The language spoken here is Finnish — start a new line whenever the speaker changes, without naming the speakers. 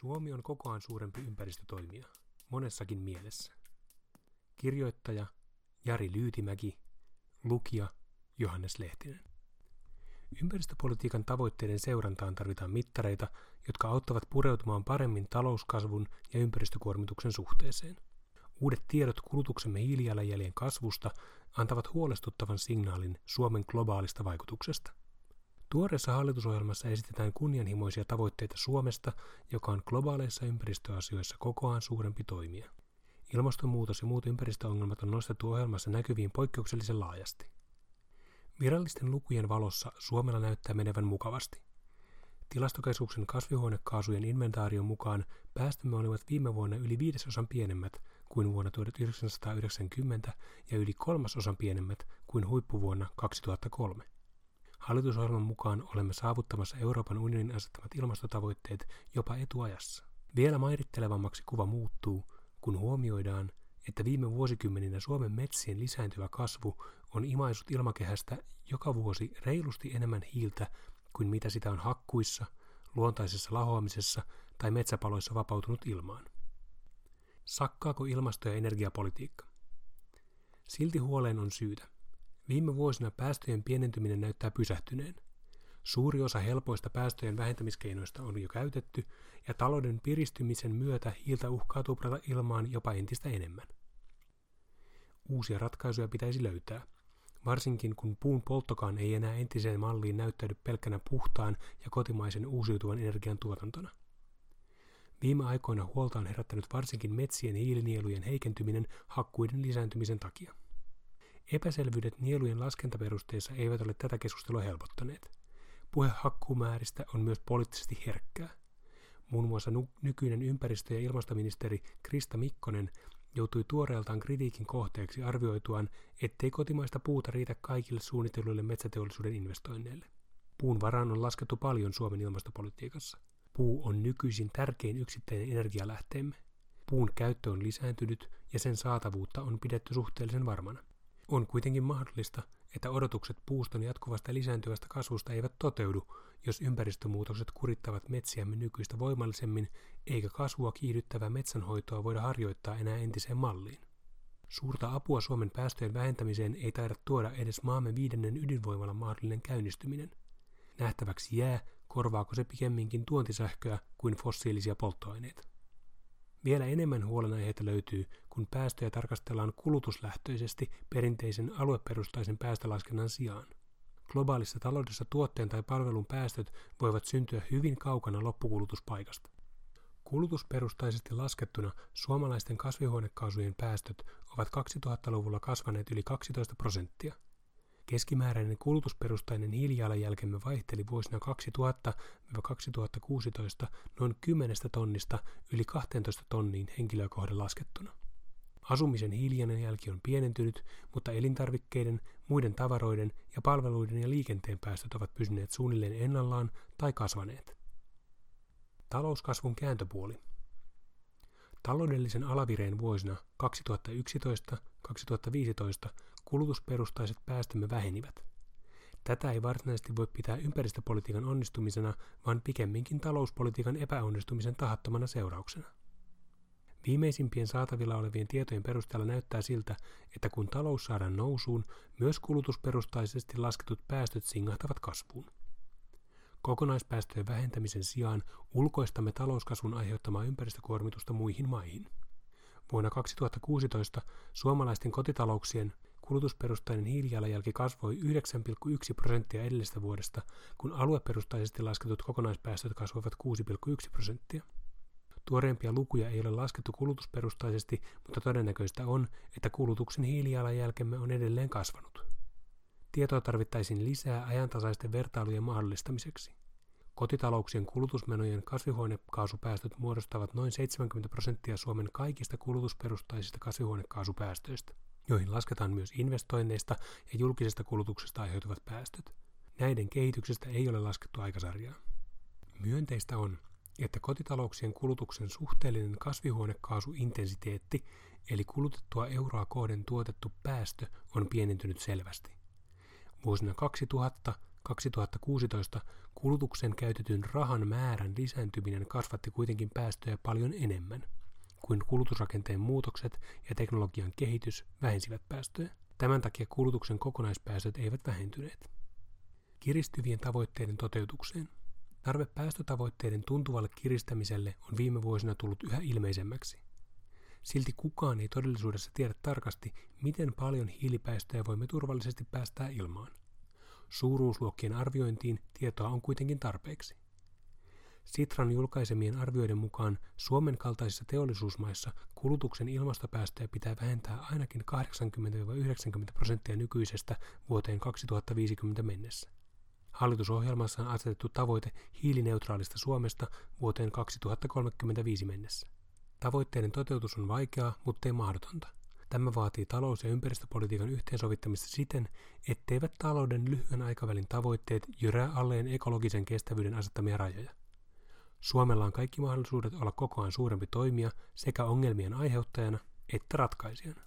Suomi on kokoaan suurempi ympäristötoimija, monessakin mielessä. Kirjoittaja Jari Lyytimäki, lukija Johannes Lehtinen. Ympäristöpolitiikan tavoitteiden seurantaan tarvitaan mittareita, jotka auttavat pureutumaan paremmin talouskasvun ja ympäristökuormituksen suhteeseen. Uudet tiedot kulutuksemme hiilijalanjäljen kasvusta antavat huolestuttavan signaalin Suomen globaalista vaikutuksesta. Tuoreessa hallitusohjelmassa esitetään kunnianhimoisia tavoitteita Suomesta, joka on globaaleissa ympäristöasioissa kokoaan suurempi toimija. Ilmastonmuutos ja muut ympäristöongelmat on nostettu ohjelmassa näkyviin poikkeuksellisen laajasti. Virallisten lukujen valossa Suomella näyttää menevän mukavasti. Tilastokeskuksen kasvihuonekaasujen inventaarion mukaan päästömme olivat viime vuonna yli viidesosan pienemmät kuin vuonna 1990 ja yli kolmasosan pienemmät kuin huippuvuonna 2003. Hallitusohjelman mukaan olemme saavuttamassa Euroopan unionin asettamat ilmastotavoitteet jopa etuajassa. Vielä mairittelevammaksi kuva muuttuu, kun huomioidaan, että viime vuosikymmeninä Suomen metsien lisääntyvä kasvu on imaisut ilmakehästä joka vuosi reilusti enemmän hiiltä kuin mitä sitä on hakkuissa, luontaisessa lahoamisessa tai metsäpaloissa vapautunut ilmaan. Sakkaako ilmasto- ja energiapolitiikka? Silti huoleen on syytä. Viime vuosina päästöjen pienentyminen näyttää pysähtyneen. Suuri osa helpoista päästöjen vähentämiskeinoista on jo käytetty, ja talouden piristymisen myötä hiiltä uhkaa tuprata ilmaan jopa entistä enemmän. Uusia ratkaisuja pitäisi löytää, varsinkin kun puun polttokaan ei enää entiseen malliin näyttäydy pelkkänä puhtaan ja kotimaisen uusiutuvan energian tuotantona. Viime aikoina huolta on herättänyt varsinkin metsien hiilinielujen heikentyminen hakkuiden lisääntymisen takia. Epäselvyydet nielujen laskentaperusteissa eivät ole tätä keskustelua helpottaneet. Puhe hakkuumääristä on myös poliittisesti herkkää. Muun muassa nykyinen ympäristö- ja ilmastoministeri Krista Mikkonen joutui tuoreeltaan kritiikin kohteeksi arvioituaan, ettei kotimaista puuta riitä kaikille suunnitelluille metsäteollisuuden investoinneille. Puun varaan on laskettu paljon Suomen ilmastopolitiikassa. Puu on nykyisin tärkein yksittäinen energialähteemme. Puun käyttö on lisääntynyt ja sen saatavuutta on pidetty suhteellisen varmana. On kuitenkin mahdollista, että odotukset puuston jatkuvasta lisääntyvästä kasvusta eivät toteudu, jos ympäristömuutokset kurittavat metsiämme nykyistä voimallisemmin, eikä kasvua kiihdyttävää metsänhoitoa voida harjoittaa enää entiseen malliin. Suurta apua Suomen päästöjen vähentämiseen ei taida tuoda edes maamme viidennen ydinvoimalan mahdollinen käynnistyminen. Nähtäväksi jää, korvaako se pikemminkin tuontisähköä kuin fossiilisia polttoaineita. Vielä enemmän huolenaiheita löytyy, kun päästöjä tarkastellaan kulutuslähtöisesti perinteisen alueperustaisen päästölaskennan sijaan. Globaalissa taloudessa tuotteen tai palvelun päästöt voivat syntyä hyvin kaukana loppukulutuspaikasta. Kulutusperustaisesti laskettuna suomalaisten kasvihuonekaasujen päästöt ovat 2000-luvulla kasvaneet yli 12 prosenttia – Keskimääräinen kulutusperustainen hiilijalanjälkemme vaihteli vuosina 2000-2016 noin 10 tonnista yli 12 tonniin henkilöä kohden laskettuna. Asumisen hiilijalanjälki on pienentynyt, mutta elintarvikkeiden, muiden tavaroiden ja palveluiden ja liikenteen päästöt ovat pysyneet suunnilleen ennallaan tai kasvaneet. Talouskasvun kääntöpuoli. Taloudellisen alavireen vuosina 2011-2015 kulutusperustaiset päästömme vähenivät. Tätä ei varsinaisesti voi pitää ympäristöpolitiikan onnistumisena, vaan pikemminkin talouspolitiikan epäonnistumisen tahattomana seurauksena. Viimeisimpien saatavilla olevien tietojen perusteella näyttää siltä, että kun talous saadaan nousuun, myös kulutusperustaisesti lasketut päästöt singahtavat kasvuun. Kokonaispäästöjen vähentämisen sijaan ulkoistamme talouskasvun aiheuttamaa ympäristökuormitusta muihin maihin. Vuonna 2016 suomalaisten kotitalouksien kulutusperustainen hiilijalanjälki kasvoi 9,1 prosenttia edellisestä vuodesta, kun alueperustaisesti lasketut kokonaispäästöt kasvoivat 6,1 prosenttia. Tuoreempia lukuja ei ole laskettu kulutusperustaisesti, mutta todennäköistä on, että kulutuksen hiilijalanjälkemme on edelleen kasvanut. Tietoa tarvittaisiin lisää ajantasaisten vertailujen mahdollistamiseksi. Kotitalouksien kulutusmenojen kasvihuonekaasupäästöt muodostavat noin 70 prosenttia Suomen kaikista kulutusperustaisista kasvihuonekaasupäästöistä joihin lasketaan myös investoinneista ja julkisesta kulutuksesta aiheutuvat päästöt. Näiden kehityksestä ei ole laskettu aikasarjaa. Myönteistä on, että kotitalouksien kulutuksen suhteellinen kasvihuonekaasuintensiteetti, eli kulutettua euroa kohden tuotettu päästö, on pienentynyt selvästi. Vuosina 2016 kulutuksen käytetyn rahan määrän lisääntyminen kasvatti kuitenkin päästöjä paljon enemmän kuin kulutusrakenteen muutokset ja teknologian kehitys vähensivät päästöjä. Tämän takia kulutuksen kokonaispäästöt eivät vähentyneet. Kiristyvien tavoitteiden toteutukseen. Tarve päästötavoitteiden tuntuvalle kiristämiselle on viime vuosina tullut yhä ilmeisemmäksi. Silti kukaan ei todellisuudessa tiedä tarkasti, miten paljon hiilipäästöjä voimme turvallisesti päästää ilmaan. Suuruusluokkien arviointiin tietoa on kuitenkin tarpeeksi. Sitran julkaisemien arvioiden mukaan Suomen kaltaisissa teollisuusmaissa kulutuksen ilmastopäästöjä pitää vähentää ainakin 80-90 prosenttia nykyisestä vuoteen 2050 mennessä. Hallitusohjelmassa on asetettu tavoite hiilineutraalista Suomesta vuoteen 2035 mennessä. Tavoitteiden toteutus on vaikeaa, mutta ei mahdotonta. Tämä vaatii talous- ja ympäristöpolitiikan yhteensovittamista siten, etteivät talouden lyhyen aikavälin tavoitteet jyrää alleen ekologisen kestävyyden asettamia rajoja. Suomella on kaikki mahdollisuudet olla koko ajan suurempi toimija sekä ongelmien aiheuttajana että ratkaisijana.